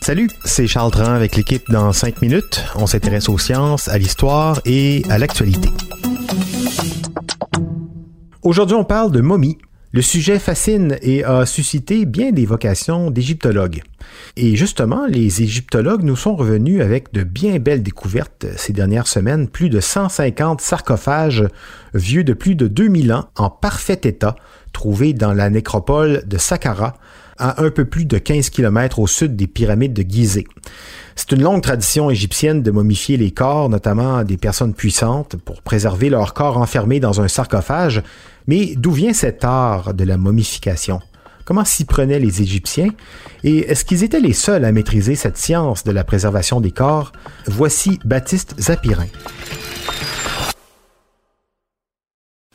Salut, c'est Charles Tran avec l'équipe dans 5 minutes. On s'intéresse aux sciences, à l'histoire et à l'actualité. Aujourd'hui, on parle de momies. Le sujet fascine et a suscité bien des vocations d'égyptologues. Et justement, les égyptologues nous sont revenus avec de bien belles découvertes ces dernières semaines, plus de 150 sarcophages vieux de plus de 2000 ans en parfait état, trouvés dans la nécropole de Saqqara, à un peu plus de 15 km au sud des pyramides de Gizeh. C'est une longue tradition égyptienne de momifier les corps, notamment des personnes puissantes, pour préserver leur corps enfermé dans un sarcophage. Mais d'où vient cet art de la momification? Comment s'y prenaient les Égyptiens? Et est-ce qu'ils étaient les seuls à maîtriser cette science de la préservation des corps? Voici Baptiste Zapirin.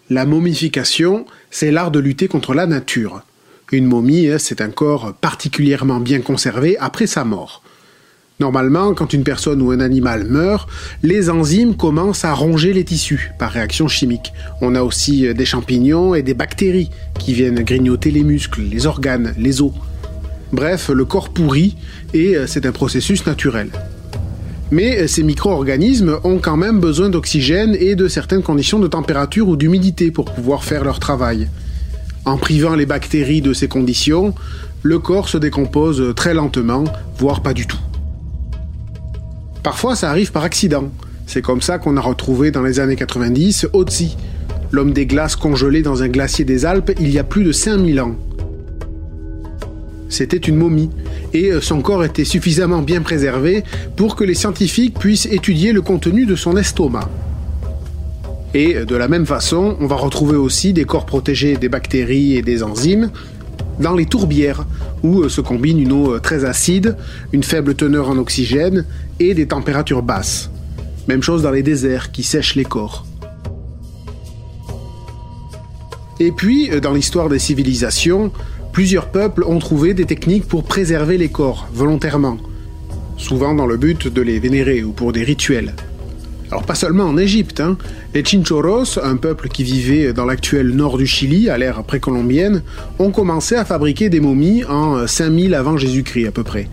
La momification, c'est l'art de lutter contre la nature. Une momie, hein, c'est un corps particulièrement bien conservé après sa mort. Normalement, quand une personne ou un animal meurt, les enzymes commencent à ronger les tissus par réaction chimique. On a aussi euh, des champignons et des bactéries qui viennent grignoter les muscles, les organes, les os. Bref, le corps pourrit et euh, c'est un processus naturel. Mais euh, ces micro-organismes ont quand même besoin d'oxygène et de certaines conditions de température ou d'humidité pour pouvoir faire leur travail. En privant les bactéries de ces conditions, le corps se décompose très lentement, voire pas du tout. Parfois, ça arrive par accident. C'est comme ça qu'on a retrouvé dans les années 90 Otzi, l'homme des glaces congelé dans un glacier des Alpes il y a plus de 5000 ans. C'était une momie, et son corps était suffisamment bien préservé pour que les scientifiques puissent étudier le contenu de son estomac. Et euh, de la même façon, on va retrouver aussi des corps protégés des bactéries et des enzymes dans les tourbières, où euh, se combine une eau très acide, une faible teneur en oxygène et des températures basses. Même chose dans les déserts qui sèchent les corps. Et puis, euh, dans l'histoire des civilisations, plusieurs peuples ont trouvé des techniques pour préserver les corps, volontairement, souvent dans le but de les vénérer ou pour des rituels. Alors pas seulement en Égypte, hein. les Chinchoros, un peuple qui vivait dans l'actuel nord du Chili à l'ère précolombienne, ont commencé à fabriquer des momies en 5000 avant Jésus-Christ à peu près.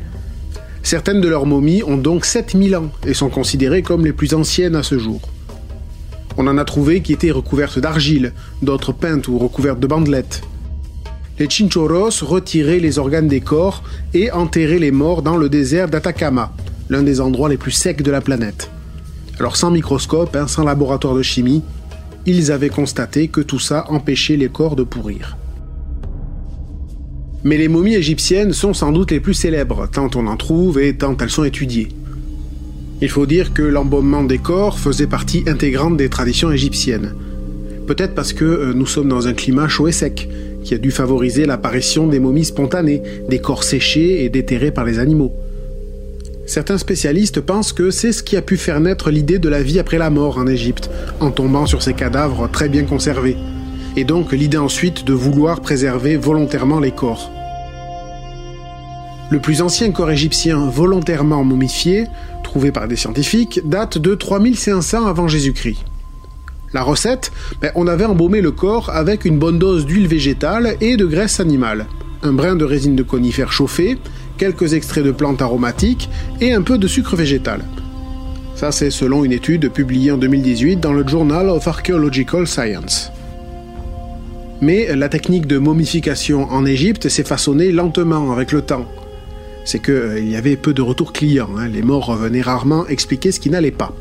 Certaines de leurs momies ont donc 7000 ans et sont considérées comme les plus anciennes à ce jour. On en a trouvé qui étaient recouvertes d'argile, d'autres peintes ou recouvertes de bandelettes. Les Chinchoros retiraient les organes des corps et enterraient les morts dans le désert d'Atacama, l'un des endroits les plus secs de la planète. Alors sans microscope, hein, sans laboratoire de chimie, ils avaient constaté que tout ça empêchait les corps de pourrir. Mais les momies égyptiennes sont sans doute les plus célèbres, tant on en trouve et tant elles sont étudiées. Il faut dire que l'embaumement des corps faisait partie intégrante des traditions égyptiennes. Peut-être parce que euh, nous sommes dans un climat chaud et sec, qui a dû favoriser l'apparition des momies spontanées, des corps séchés et déterrés par les animaux. Certains spécialistes pensent que c'est ce qui a pu faire naître l'idée de la vie après la mort en Égypte, en tombant sur ces cadavres très bien conservés, et donc l'idée ensuite de vouloir préserver volontairement les corps. Le plus ancien corps égyptien volontairement momifié, trouvé par des scientifiques, date de 3500 avant Jésus-Christ. La recette, ben, on avait embaumé le corps avec une bonne dose d'huile végétale et de graisse animale, un brin de résine de conifère chauffée, quelques extraits de plantes aromatiques et un peu de sucre végétal. Ça, c'est selon une étude publiée en 2018 dans le Journal of Archaeological Science. Mais la technique de momification en Égypte s'est façonnée lentement avec le temps. C'est qu'il euh, y avait peu de retours clients, hein. les morts revenaient rarement expliquer ce qui n'allait pas.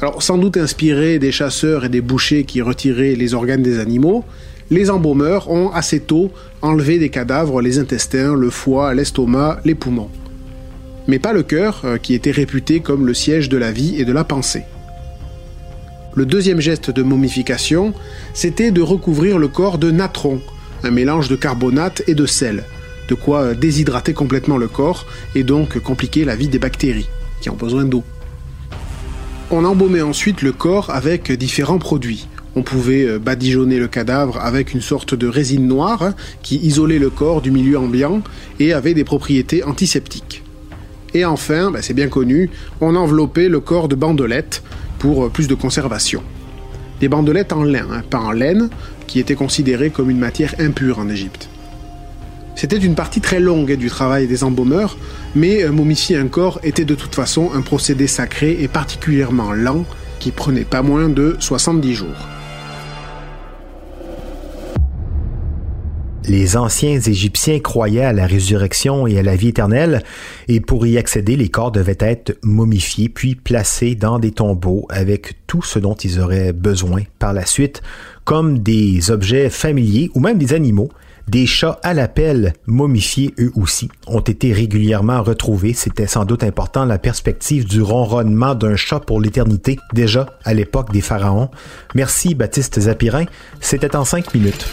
Alors, sans doute inspirés des chasseurs et des bouchers qui retiraient les organes des animaux, les embaumeurs ont assez tôt enlevé des cadavres les intestins, le foie, l'estomac, les poumons. Mais pas le cœur, euh, qui était réputé comme le siège de la vie et de la pensée. Le deuxième geste de momification, c'était de recouvrir le corps de natron, un mélange de carbonate et de sel, de quoi déshydrater complètement le corps et donc compliquer la vie des bactéries qui ont besoin d'eau. On embaumait ensuite le corps avec différents produits. On pouvait euh, badigeonner le cadavre avec une sorte de résine noire qui isolait le corps du milieu ambiant et avait des propriétés antiseptiques. Et enfin, bah, c'est bien connu, on enveloppait le corps de bandelettes pour euh, plus de conservation. Des bandelettes en lin, hein, pas en laine, qui étaient considérées comme une matière impure en Égypte. C'était une partie très longue du travail des embaumeurs, mais euh, momifier un corps était de toute façon un procédé sacré et particulièrement lent qui prenait pas moins de 70 jours. Les anciens Égyptiens croyaient à la résurrection et à la vie éternelle, et pour y accéder, les corps devaient être momifiés puis placés dans des tombeaux avec tout ce dont ils auraient besoin par la suite, comme des objets familiers ou même des animaux, des chats à la pelle, momifiés eux aussi, ont été régulièrement retrouvés. C'était sans doute important la perspective du ronronnement d'un chat pour l'éternité, déjà à l'époque des pharaons. Merci Baptiste Zapirin. C'était en cinq minutes.